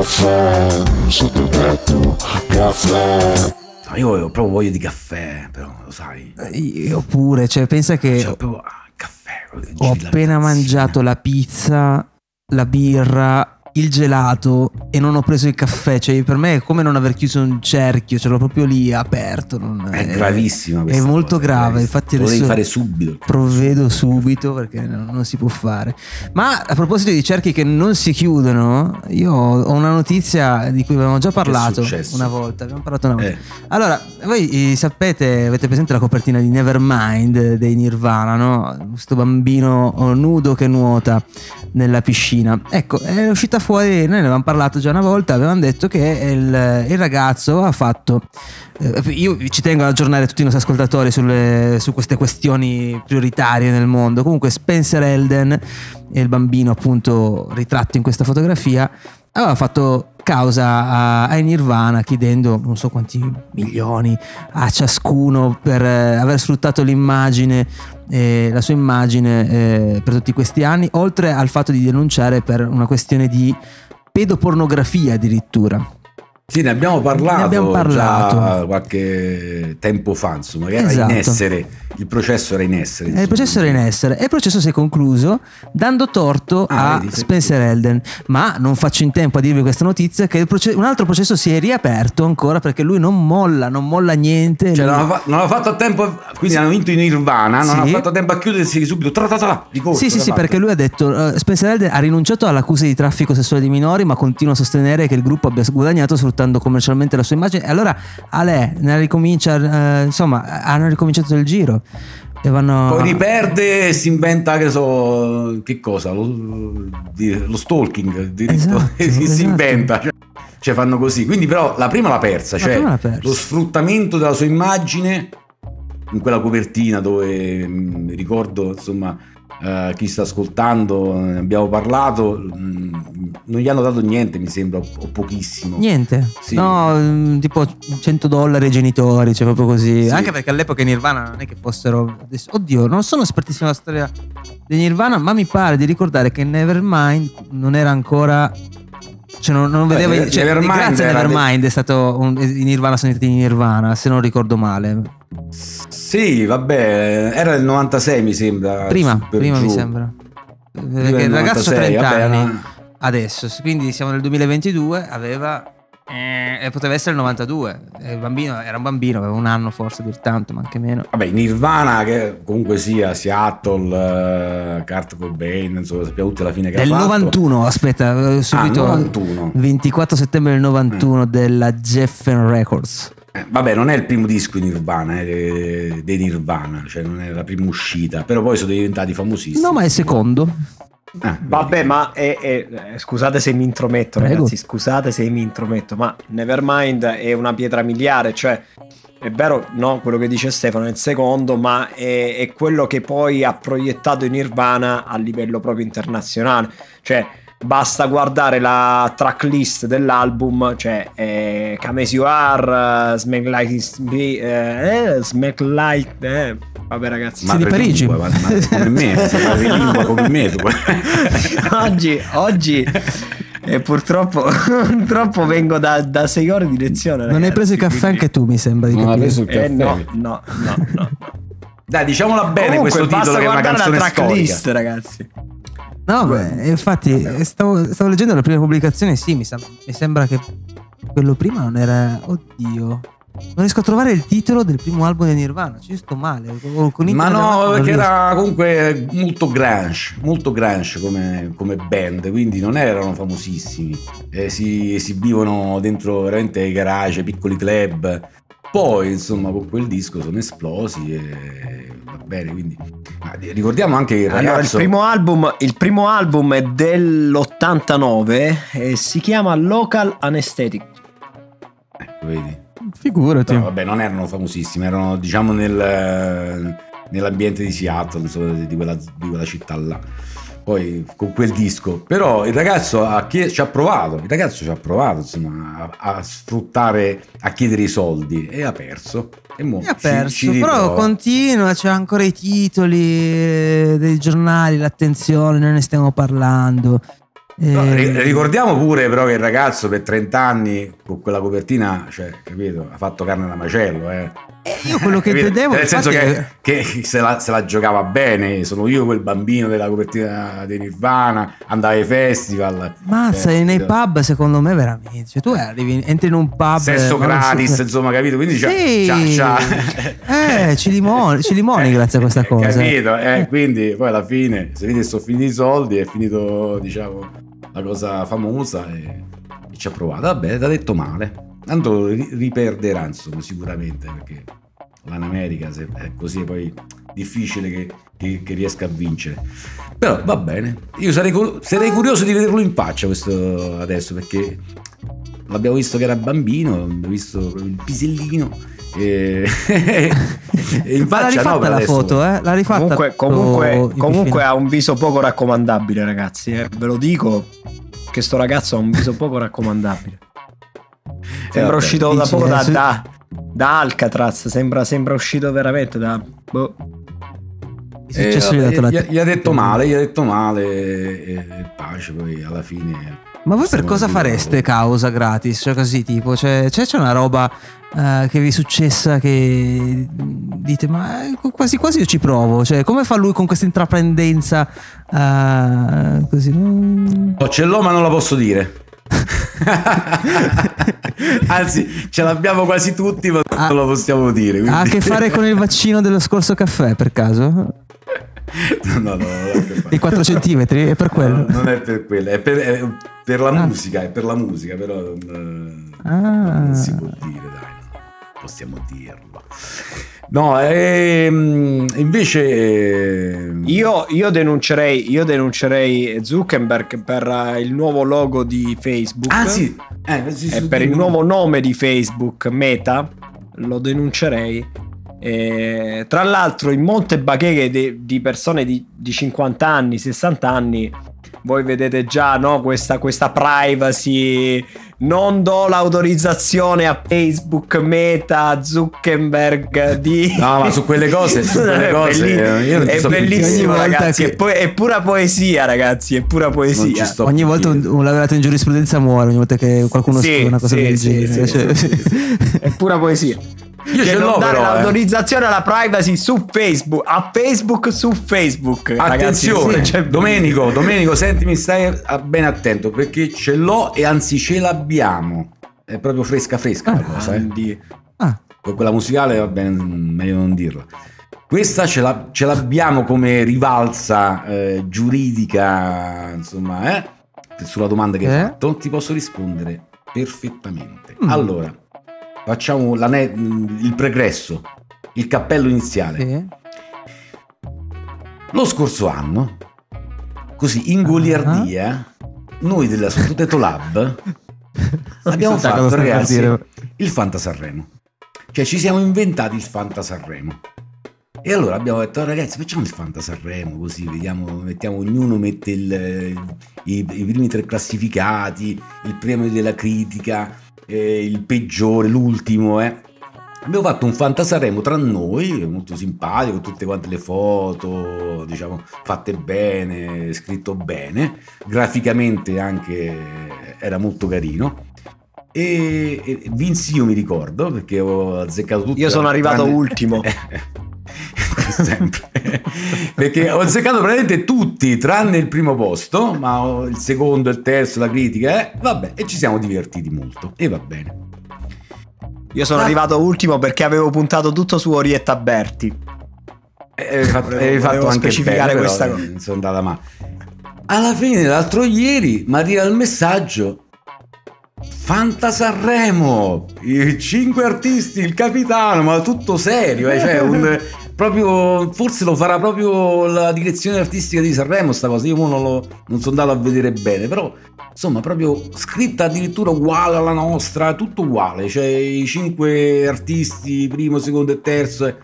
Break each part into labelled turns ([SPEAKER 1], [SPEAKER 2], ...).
[SPEAKER 1] caffè sotto il tetto, caffè.
[SPEAKER 2] No, io ho proprio voglia di caffè, però lo sai.
[SPEAKER 3] Io pure, cioè pensa che
[SPEAKER 2] Cioè, proprio ah, caffè.
[SPEAKER 3] ho
[SPEAKER 2] la
[SPEAKER 3] appena mangiato la pizza, la birra, il gelato e non ho preso il caffè. Cioè, per me è come non aver chiuso un cerchio, ce l'ho proprio lì aperto. non-
[SPEAKER 2] È gravissima
[SPEAKER 3] È molto
[SPEAKER 2] cosa,
[SPEAKER 3] grave. Infatti,
[SPEAKER 2] Lo devi fare subito.
[SPEAKER 3] provvedo subito perché non, non si può fare. Ma a proposito di cerchi che non si chiudono, io ho una notizia di cui avevamo già parlato una volta. Abbiamo parlato una volta.
[SPEAKER 2] Eh.
[SPEAKER 3] Allora, voi eh, sapete, avete presente la copertina di Nevermind dei Nirvana, no? Questo bambino oh, nudo che nuota nella piscina. Ecco, è uscita fuori, noi ne avevamo parlato già una volta, avevamo detto che il, il ragazzo ha fatto... eh, io ci tengo ad aggiornare tutti i nostri ascoltatori sulle- su queste questioni prioritarie nel mondo. Comunque Spencer Elden, il bambino appunto ritratto in questa fotografia, aveva fatto causa ai Nirvana chiedendo non so quanti milioni a ciascuno per eh, aver sfruttato l'immagine eh, la sua immagine eh, per tutti questi anni oltre al fatto di denunciare per una questione di pedopornografia addirittura
[SPEAKER 2] Sì, ne abbiamo parlato,
[SPEAKER 3] Ne abbiamo parlato.
[SPEAKER 2] già qualche tempo fa, insomma, che era
[SPEAKER 3] Esatto.
[SPEAKER 2] in essere, il processo era in essere.
[SPEAKER 3] Eh, il
[SPEAKER 2] insomma.
[SPEAKER 3] processo era in essere e il processo si è concluso dando torto
[SPEAKER 2] Ah,
[SPEAKER 3] a
[SPEAKER 2] vedi, sì.
[SPEAKER 3] Spencer Elden. Ma non faccio in tempo a dirvi questa notizia: che proce- un altro processo si è riaperto ancora perché lui non molla, non molla niente.
[SPEAKER 2] Cioè,
[SPEAKER 3] lui-
[SPEAKER 2] non, aveva fa- non aveva fatto a tempo, quindi hanno vinto in Nirvana, non
[SPEAKER 3] Sì.
[SPEAKER 2] ha fatto a tempo a chiudersi subito. Tra, tra, tra, di corso,
[SPEAKER 3] Sì, sì, sì, perché lui ha detto, eh, Spencer Elden ha rinunciato all'accusa di traffico sessuale di minori, ma continua a sostenere che il gruppo abbia guadagnato sfruttando commercialmente la sua immagine. E allora Ale ne ricomincia, eh, insomma, hanno ricominciato il giro. E vanno...
[SPEAKER 2] Poi riperde e si inventa, che so, che cosa? Lo, lo stalking,
[SPEAKER 3] Esatto,
[SPEAKER 2] si, si
[SPEAKER 3] esatto.
[SPEAKER 2] inventa. Cioè, cioè, fanno così. Quindi, però, la prima l'ha persa.
[SPEAKER 3] La
[SPEAKER 2] Cioè,
[SPEAKER 3] l'ha persa.
[SPEAKER 2] lo sfruttamento della sua immagine in quella copertina dove mh, ricordo, insomma, eh, chi sta ascoltando, ne abbiamo parlato, mh, non gli hanno dato niente, mi sembra, o, pochissimo.
[SPEAKER 3] Niente,
[SPEAKER 2] Sì.
[SPEAKER 3] no, mm, tipo 100 dollari ai genitori, cioè proprio così.
[SPEAKER 2] Sì.
[SPEAKER 3] Anche perché all'epoca i Nirvana non è che fossero. Oddio, non sono espertissimo nella storia dei Nirvana, ma mi pare di ricordare che Nevermind non era ancora. Cioè, non, non
[SPEAKER 2] Beh,
[SPEAKER 3] vedevo.
[SPEAKER 2] Never-
[SPEAKER 3] cioè,
[SPEAKER 2] Nevermind
[SPEAKER 3] grazie a Nevermind è stato. Un, I Nirvana sono diventati i Nirvana, se non ricordo male.
[SPEAKER 2] Sì, vabbè, era del 96 mi sembra.
[SPEAKER 3] Prima, prima mi
[SPEAKER 2] giù.
[SPEAKER 3] sembra.
[SPEAKER 2] Prima
[SPEAKER 3] Perché il ragazzo ha
[SPEAKER 2] 96,
[SPEAKER 3] 30
[SPEAKER 2] vabbè,
[SPEAKER 3] anni
[SPEAKER 2] era-
[SPEAKER 3] adesso, quindi siamo nel 2022, aveva eh, e poteva essere il 92. E il bambino era un bambino, aveva un anno forse dir tanto, ma anche meno.
[SPEAKER 2] Vabbè, Nirvana, che comunque sia Seattle, eh, Kurt Cobain, insomma, sappiamo tutti alla fine che
[SPEAKER 3] Del
[SPEAKER 2] ha fatto.
[SPEAKER 3] 91, aspetta, eh, subito
[SPEAKER 2] Ah, 91.
[SPEAKER 3] 24 settembre del 91 della Geffen Records.
[SPEAKER 2] Eh, vabbè, non è il primo disco di Nirvana, eh, dei Nirvana, cioè non è la prima uscita, però poi sono diventati famosissimi.
[SPEAKER 3] No, ma è il secondo.
[SPEAKER 2] Ah,
[SPEAKER 4] Vabbè, ma è- è- eh, scusate se mi intrometto,
[SPEAKER 3] Prego.
[SPEAKER 4] ragazzi. Scusate se mi intrometto, ma Nevermind è una pietra miliare. Cioè, è vero, no, quello che dice Stefano è il secondo, ma è, è quello che poi ha proiettato in Nirvana a livello proprio internazionale. Cioè, basta guardare la tracklist dell'album, cioè, eh, Come As You Are, eh, Smack Like It's Me, eh, Smack Like. Eh. Vabbè, ragazzi.
[SPEAKER 3] Sei di Parigi.
[SPEAKER 2] Madrelingua, ma- ma come me, come me.
[SPEAKER 4] oggi, oggi eh, purtroppo, purtroppo vengo da, da sei ore di lezione.
[SPEAKER 3] Non hai
[SPEAKER 4] ragazzi,
[SPEAKER 3] preso il caffè
[SPEAKER 4] quindi-
[SPEAKER 3] anche tu, mi sembra di
[SPEAKER 2] Non
[SPEAKER 3] capire.
[SPEAKER 2] preso il
[SPEAKER 4] Eh,
[SPEAKER 2] caffè.
[SPEAKER 4] no, no, no, no.
[SPEAKER 2] Dai, diciamola bene
[SPEAKER 4] Comunque,
[SPEAKER 2] questo titolo
[SPEAKER 4] basta
[SPEAKER 2] che è una
[SPEAKER 4] guardare
[SPEAKER 2] canzone
[SPEAKER 4] la
[SPEAKER 2] storica.
[SPEAKER 4] tracklist, ragazzi.
[SPEAKER 3] No, beh, infatti eh, stavo, stavo leggendo le prime pubblicazioni, sì, mi, sem- mi sembra che quello prima non era... Oddio. Non riesco a trovare il titolo del primo album di Nirvana, ci sto male. Con
[SPEAKER 2] Ma no, perché era comunque molto grunge, molto grunge come, come band, quindi non erano famosissimi. Eh, si esibivano dentro veramente ai garage, piccoli club. Poi, insomma, con quel disco sono esplosi e va bene, quindi... Ma ricordiamo anche che il
[SPEAKER 4] Allora, il
[SPEAKER 2] ragazzo...
[SPEAKER 4] primo, album, il primo album è dell'89 e si chiama Local Anesthetic.
[SPEAKER 2] Ecco, vedi.
[SPEAKER 3] Figurati.
[SPEAKER 2] No, vabbè, non erano famosissimi, erano diciamo nel, nell'ambiente di Seattle, di quella, di quella città là. Poi con quel disco, però il ragazzo ha chie- ci ha provato, il ragazzo ci ha provato insomma, a, a sfruttare, a chiedere i soldi e ha perso. E mo
[SPEAKER 3] E ha
[SPEAKER 2] ci-
[SPEAKER 3] perso,
[SPEAKER 2] ci
[SPEAKER 3] però
[SPEAKER 2] riprova.
[SPEAKER 3] continua, c'è ancora i titoli eh, dei giornali, l'attenzione, noi ne stiamo parlando.
[SPEAKER 2] No,
[SPEAKER 3] Eh,
[SPEAKER 2] ri- ricordiamo pure però che il ragazzo per 30 anni con quella copertina, cioè, capito, ha fatto carne da macello, eh.
[SPEAKER 3] io quello che intendevo
[SPEAKER 2] Nel senso che, che se, la, se la giocava bene, sono io quel bambino della copertina di Nirvana, andava ai festival.
[SPEAKER 3] Mazza,
[SPEAKER 2] eh,
[SPEAKER 3] nei pub secondo me veramente. Cioè, tu arrivi, entri in un pub.
[SPEAKER 2] Sesso
[SPEAKER 3] eh,
[SPEAKER 2] gratis,
[SPEAKER 3] so-
[SPEAKER 2] insomma, capito? Quindi
[SPEAKER 3] Sì.
[SPEAKER 2] c'ha- c'ha-
[SPEAKER 3] Eh, ci limoni, ci limoni grazie a questa cosa.
[SPEAKER 2] Capito? Eh, quindi poi alla fine, se vedi sono finiti i soldi, è finito, diciamo, la cosa famosa e, e ci ha provato. Vabbè, l'ha detto male. Tanto ri- riperderà, insomma, sicuramente, perché là in America se è così poi difficile che, che- che riesca a vincere. Però va bene. Io sarei, sarei curioso di vederlo in faccia questo adesso, perché l'abbiamo visto che era bambino, abbiamo visto il pisellino. E, e in
[SPEAKER 3] Ma l'ha
[SPEAKER 2] faccia
[SPEAKER 3] rifatta
[SPEAKER 2] no, per
[SPEAKER 3] la
[SPEAKER 2] adesso.
[SPEAKER 3] foto, eh? L'ha rifatta.
[SPEAKER 4] Comunque, comunque, comunque ha un viso poco raccomandabile, ragazzi. eh. Ve lo dico che sto ragazzo ha un viso poco raccomandabile. Sembra
[SPEAKER 2] vabbè,
[SPEAKER 4] uscito da poco da,
[SPEAKER 3] eh, su-
[SPEAKER 4] da, da Alcatraz. Sembra, sembra uscito veramente da. boh.
[SPEAKER 2] Eh,
[SPEAKER 3] gli ha dato la
[SPEAKER 2] gli, gli ha detto male, gli ha detto male e, e pace poi alla fine.
[SPEAKER 3] Ma voi per cosa fareste causa gratis? Cioè così tipo, cioè, c'è, c'è una roba eh, che vi è successa che dite ma eh, quasi quasi io ci provo. Cioè come fa lui con questa intraprendenza eh, così? non-
[SPEAKER 2] Oh, ce l'ho ma non la posso dire. Anzi, ce l'abbiamo quasi tutti, ma
[SPEAKER 3] Ah.
[SPEAKER 2] non lo possiamo dire. quindi-
[SPEAKER 3] Ha a che fare con il vaccino dello scorso caffè per caso?
[SPEAKER 2] No, no, no.
[SPEAKER 3] I 4 centimetri? È per quello?
[SPEAKER 2] No, non è per quello, è per, è per la
[SPEAKER 3] Ah.
[SPEAKER 2] musica, è per la musica, però non,
[SPEAKER 3] Ah.
[SPEAKER 2] non si può dire, dai, no, possiamo dirlo. No, ehm, invece... ehm,
[SPEAKER 4] Io, io denuncerei, io denuncerei Zuckerberg per eh, il nuovo logo di Facebook.
[SPEAKER 2] Ah sì, eh, sì,
[SPEAKER 4] e
[SPEAKER 2] sì,
[SPEAKER 4] per
[SPEAKER 2] sì,
[SPEAKER 4] il nuovo nome di Facebook, Meta, lo denuncerei. E, tra l'altro, in molte bacheche de- di persone di, di 50 anni, 60 anni, voi vedete già no, questa, questa privacy. Non do l'autorizzazione a Facebook, Meta, Zuckerberg di.
[SPEAKER 2] No, ma su quelle cose, su quelle
[SPEAKER 4] È
[SPEAKER 2] cose,
[SPEAKER 4] belli-
[SPEAKER 2] eh, io non ci
[SPEAKER 4] è
[SPEAKER 2] più
[SPEAKER 4] bellissimo, ragazzi.
[SPEAKER 3] che-
[SPEAKER 4] È, po- è pura poesia, ragazzi. È pura
[SPEAKER 2] Non
[SPEAKER 4] poesia.
[SPEAKER 2] ci sto
[SPEAKER 3] Ogni volta un, un laureato in giurisprudenza muore ogni volta che qualcuno
[SPEAKER 4] Sì,
[SPEAKER 3] scrive una cosa
[SPEAKER 4] sì,
[SPEAKER 3] del
[SPEAKER 4] sì,
[SPEAKER 3] genere.
[SPEAKER 4] sì,
[SPEAKER 3] cioè-
[SPEAKER 4] sì, sì. È pura poesia.
[SPEAKER 2] Io ce l'ho
[SPEAKER 4] dare
[SPEAKER 2] però, eh.
[SPEAKER 4] l'autorizzazione alla privacy su Facebook, a Facebook su Facebook.
[SPEAKER 2] Attenzione,
[SPEAKER 4] Ragazzi, cioè,
[SPEAKER 2] Domenico, Domenico, sentimi, stai ben attento perché ce l'ho e anzi ce l'abbiamo. È proprio fresca fresca la cosa, eh.
[SPEAKER 4] Quindi,
[SPEAKER 3] Ah,
[SPEAKER 2] Con quella musicale va bene, meglio non dirla. Questa ce, la- ce l'abbiamo come rivalsa eh, giuridica, insomma, eh? sulla domanda che hai
[SPEAKER 3] Eh?
[SPEAKER 2] fatto, ti posso rispondere perfettamente.
[SPEAKER 3] Mm.
[SPEAKER 2] Allora, facciamo l'ane- il pregresso, il cappello iniziale.
[SPEAKER 3] sì.
[SPEAKER 2] Lo scorso anno, così in goliardia, noi della Sottotetto Lab abbiamo fatto, ragazzi, il Fanta Sanremo. Cioè ci siamo inventati il Fanta Sanremo. E allora abbiamo detto, "Oh, ragazzi, facciamo il Fanta Sanremo così, vediamo, mettiamo, ognuno mette il- i, i primi tre classificati, il premio della critica, eh, il peggiore, l'ultimo, eh. Abbiamo fatto un Fanta Sanremo tra noi, molto simpatico, tutte quante le foto, diciamo, fatte bene, scritto bene, graficamente anche era molto carino. E, e vinsi io mi ricordo perché ho azzeccato tutto.
[SPEAKER 4] Io sono arrivato ultimo.
[SPEAKER 2] Sempre. perché ho azzeccato praticamente tutti tranne il primo posto, ma il secondo, il terzo, la critica, eh, vabbè, e ci siamo divertiti molto. E va bene.
[SPEAKER 4] Io sono
[SPEAKER 2] Ah.
[SPEAKER 4] arrivato ultimo perché avevo puntato tutto su Orietta Berti.
[SPEAKER 2] E Avevi fatto,
[SPEAKER 4] Volevo-
[SPEAKER 2] fatto anche
[SPEAKER 4] specificare
[SPEAKER 2] bene,
[SPEAKER 4] questa
[SPEAKER 2] eh,
[SPEAKER 4] cosa.
[SPEAKER 2] sono andata male. Alla fine, l'altro ieri, mi arriva il messaggio. Fanta Sanremo, i cinque artisti, il capitano, ma tutto serio, eh, cioè un- proprio, forse lo farà proprio la direzione artistica di Sanremo sta cosa, io non, lo- non sono andato a vedere bene, però insomma proprio scritta addirittura uguale alla nostra, tutto uguale, cioè i cinque artisti, primo, secondo e terzo, eh.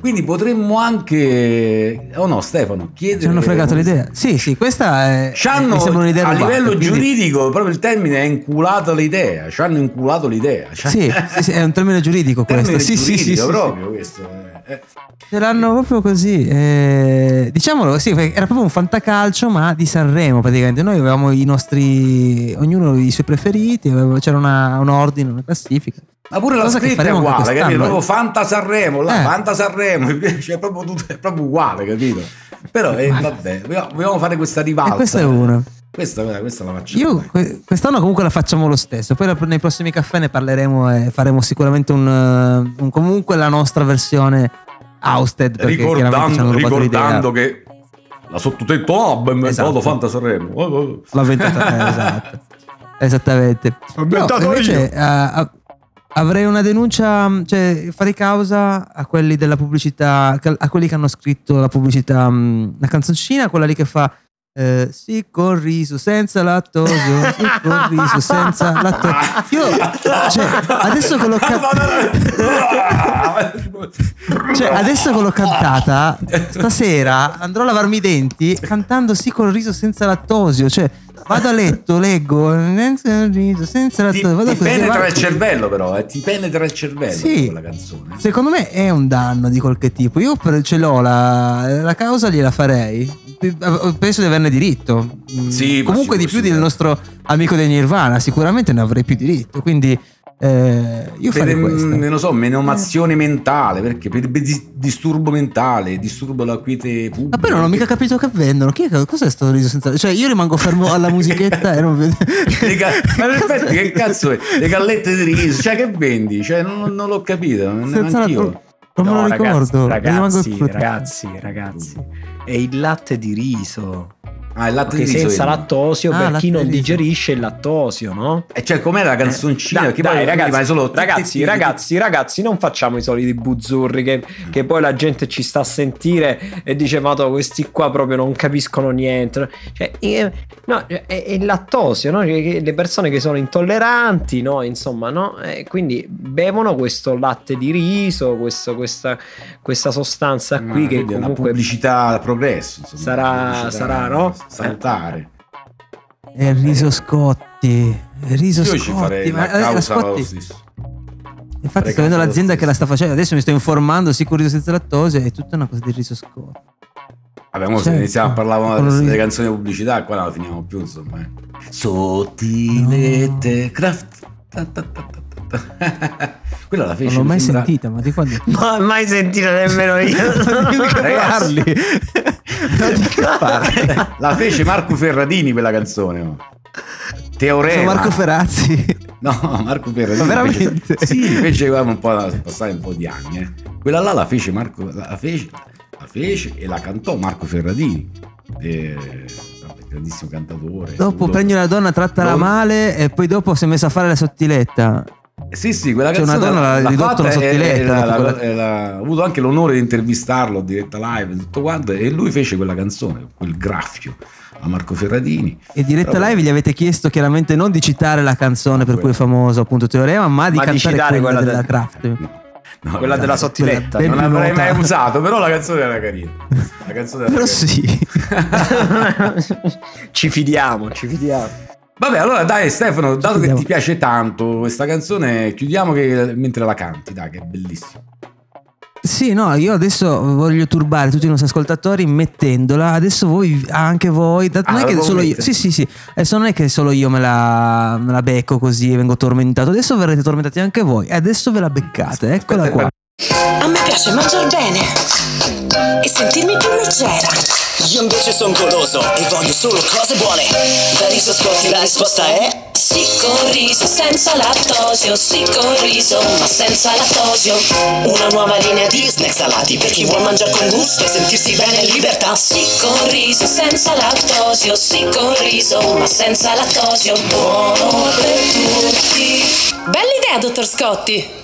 [SPEAKER 2] quindi potremmo anche, oh no Stefano, chiedere...
[SPEAKER 3] Ci hanno fregato l'idea. Sì, sì, questa è. Mi sembra un'idea
[SPEAKER 2] a livello
[SPEAKER 3] quindi-
[SPEAKER 2] giuridico, proprio il termine è inculato l'idea. Ci hanno inculato l'idea. Cioè,
[SPEAKER 3] Sì, sì, sì, è un termine giuridico questo.
[SPEAKER 2] termine
[SPEAKER 3] Sì, sì, sì,
[SPEAKER 2] giuridico
[SPEAKER 3] sì, sì.
[SPEAKER 2] proprio questo.
[SPEAKER 3] Ce l'hanno proprio così. eh, diciamolo così, perché era proprio un fantacalcio, ma di Sanremo praticamente. Noi avevamo i nostri, ognuno i suoi preferiti, avevo- c'era una- un ordine, una classifica.
[SPEAKER 2] Ma pure la
[SPEAKER 3] che
[SPEAKER 2] scritta è uguale, capito? Proprio Fanta Sanremo, là,
[SPEAKER 3] Eh.
[SPEAKER 2] Fanta Sanremo, cioè, è proprio, tutto, è proprio uguale, capito? Però eh, vabbè, vogliamo vogliamo fare questa rivalsa.
[SPEAKER 3] E questo è uno.
[SPEAKER 2] Questa, questa la facciamo.
[SPEAKER 3] Io
[SPEAKER 2] dai.
[SPEAKER 3] quest'anno comunque la facciamo lo stesso. Poi nei prossimi caffè ne parleremo e faremo sicuramente un, eh, un- comunque la nostra versione Austed.
[SPEAKER 2] ricordando, ricordando che la sottotetto Hub è inventato
[SPEAKER 3] Esatto.
[SPEAKER 2] Fanta Sanremo. Oh, oh.
[SPEAKER 3] L'ho inventata eh, esatto. Esattamente.
[SPEAKER 4] L'ho inventato
[SPEAKER 3] No, invece, a- avrei una denuncia, cioè farei causa a quelli della pubblicità, a quelli che hanno scritto la pubblicità, mh, la canzoncina, quella lì che fa eh, sì col riso senza lattosio, sì col riso senza lattosio. Io, cioè, adesso che l'ho ca- cioè, adesso che l'ho cantata, stasera andrò a lavarmi i denti cantando sì col riso senza lattosio. Cioè, vado a letto, leggo senza riso, senza
[SPEAKER 2] Ti,
[SPEAKER 3] lattosio. Vado
[SPEAKER 2] ti
[SPEAKER 3] così
[SPEAKER 2] penetra
[SPEAKER 3] avanti.
[SPEAKER 2] il cervello, però, eh, ti penetra il cervello
[SPEAKER 3] Sì.
[SPEAKER 2] quella canzone.
[SPEAKER 3] Secondo me è un danno di qualche tipo. Io ce l'ho la, la causa, gliela farei. Penso di averne diritto. Mm,
[SPEAKER 2] Sì,
[SPEAKER 3] Comunque di più del
[SPEAKER 2] sì.
[SPEAKER 3] nostro amico del Nirvana, sicuramente ne avrei più diritto. Quindi eh, io farei
[SPEAKER 2] Per,
[SPEAKER 3] questo.
[SPEAKER 2] mm, non so, menomazione mentale, perché per, per dis- disturbo mentale, disturbo la quiete pubblica.
[SPEAKER 3] Ma poi non ho mica capito che vendono. Chi è, cos'è sto riso senza. Cioè, io rimango fermo alla musichetta e non vedo.
[SPEAKER 2] Le ga- ma in effetti che cazzo è? Le gallette di riso, cioè che vendi? Cioè non, non l'ho capito, non
[SPEAKER 3] Senza la-
[SPEAKER 2] anch'io.
[SPEAKER 3] Non me lo ricordo.
[SPEAKER 4] Ragazzi,
[SPEAKER 3] rimango-
[SPEAKER 4] ragazzi, ragazzi, è il latte di riso.
[SPEAKER 2] Ah, il latte
[SPEAKER 4] Che senza lattosio
[SPEAKER 3] Ah,
[SPEAKER 4] per
[SPEAKER 3] latte
[SPEAKER 4] chi non digerisce il lattosio, no?
[SPEAKER 2] E cioè com'è la canzoncina?
[SPEAKER 4] Dai,
[SPEAKER 2] Perché
[SPEAKER 4] dai,
[SPEAKER 2] poi
[SPEAKER 4] ragazzi, ragazzi, ragazzi, ragazzi, non facciamo i soliti buzzurri che, che poi la gente ci sta a sentire e dice: Ma to, questi qua proprio non capiscono niente. Cioè, eh, no, è, è il lattosio, no? Cioè, che le persone che sono intolleranti, no? Insomma, no? E quindi bevono questo latte di riso, questo- questa, questa sostanza qui che
[SPEAKER 2] è una
[SPEAKER 4] comunque
[SPEAKER 2] pubblicità al progresso, insomma,
[SPEAKER 4] Sarà- sarà, no?
[SPEAKER 2] Salutare.
[SPEAKER 3] È il riso Scotti. Riso
[SPEAKER 2] Io
[SPEAKER 3] Scotti.
[SPEAKER 2] ci farei
[SPEAKER 3] ma-
[SPEAKER 2] la
[SPEAKER 3] eh,
[SPEAKER 2] causa
[SPEAKER 3] Scotti-. Infatti sto vedendo l'azienda che la sta facendo. Adesso mi sto informando, riso senza lattosio. È tutta una cosa di riso Scotti.
[SPEAKER 2] Vabbè, mo se
[SPEAKER 3] Certo.
[SPEAKER 2] iniziamo a parlare delle canzoni di pubblicità, qua non la finiamo più, insomma. eh. Sottilette craft. Ta ta ta ta ta ta. Quella la fece.
[SPEAKER 3] Non l'ho mai
[SPEAKER 2] sembra-
[SPEAKER 3] sentita, ma di quando.
[SPEAKER 4] Ma mai sentita nemmeno io.
[SPEAKER 3] Non di
[SPEAKER 2] La fece Marco Ferradini quella canzone. oh. Teorema.
[SPEAKER 3] Sono Marco Ferrazzi.
[SPEAKER 2] No, Marco Ferradini.
[SPEAKER 3] Ma veramente?
[SPEAKER 2] Fece, sì, fece guarda, un po' passare un po' di anni. eh. Quella là la fece Marco. La fece, la fece e la cantò Marco Ferradini. Eh, vabbè, grandissimo cantatore.
[SPEAKER 3] Dopo prendi una donna, trattala
[SPEAKER 2] Non-
[SPEAKER 3] male e poi dopo si è messa a fare la sottiletta.
[SPEAKER 2] Sì, sì, quella
[SPEAKER 3] Cioè,
[SPEAKER 2] canzone
[SPEAKER 3] una donna l'ha ridotto una sottiletta, quella-
[SPEAKER 2] ho avuto anche l'onore di intervistarlo a diretta live e tutto quanto e lui fece quella canzone, quel graffio a Marco Ferradini.
[SPEAKER 3] E diretta
[SPEAKER 2] Però-
[SPEAKER 3] live gli avete chiesto chiaramente non di citare la canzone per cui è famoso appunto Teorema, ma di
[SPEAKER 4] Ma di
[SPEAKER 3] cantare
[SPEAKER 4] citare
[SPEAKER 3] quella,
[SPEAKER 4] quella
[SPEAKER 3] della
[SPEAKER 4] del-
[SPEAKER 3] Craft.
[SPEAKER 2] No, no,
[SPEAKER 4] Quella della sottiletta.
[SPEAKER 2] non l'avrei mai usato, però la canzone era carina. La canzone era
[SPEAKER 3] Però
[SPEAKER 2] carina.
[SPEAKER 3] sì.
[SPEAKER 4] ci fidiamo, ci fidiamo.
[SPEAKER 2] Vabbè, allora dai Stefano, dato che ti piace tanto questa canzone, chiudiamo che- mentre la canti, dai, che è bellissima.
[SPEAKER 3] Sì, no, io adesso voglio turbare tutti i nostri ascoltatori mettendola. Adesso voi, anche voi, da- non
[SPEAKER 2] Ah,
[SPEAKER 3] è che solo io, sì, sì, sì. Adesso non è che solo io me la, me la becco così e vengo tormentato. Adesso verrete tormentati anche voi. E adesso ve la beccate. Eccola qua.
[SPEAKER 5] A me piace mangiare bene e sentirmi più leggera.
[SPEAKER 6] Io invece sono goloso e voglio solo cose buone. Da riso Scotti la risposta è
[SPEAKER 5] Sì con riso, senza lattosio, sì con riso, ma senza lattosio.
[SPEAKER 6] una nuova linea di snack salati per chi vuol mangiare con gusto e sentirsi bene in libertà.
[SPEAKER 5] Sì con riso, senza lattosio, sì con riso, ma senza lattosio. Buono per tutti. Bella idea, dottor Scotti.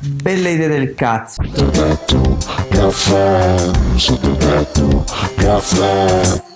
[SPEAKER 3] Belle idee del cazzo.
[SPEAKER 1] Sottotetto, caffè, sottotetto, caffè.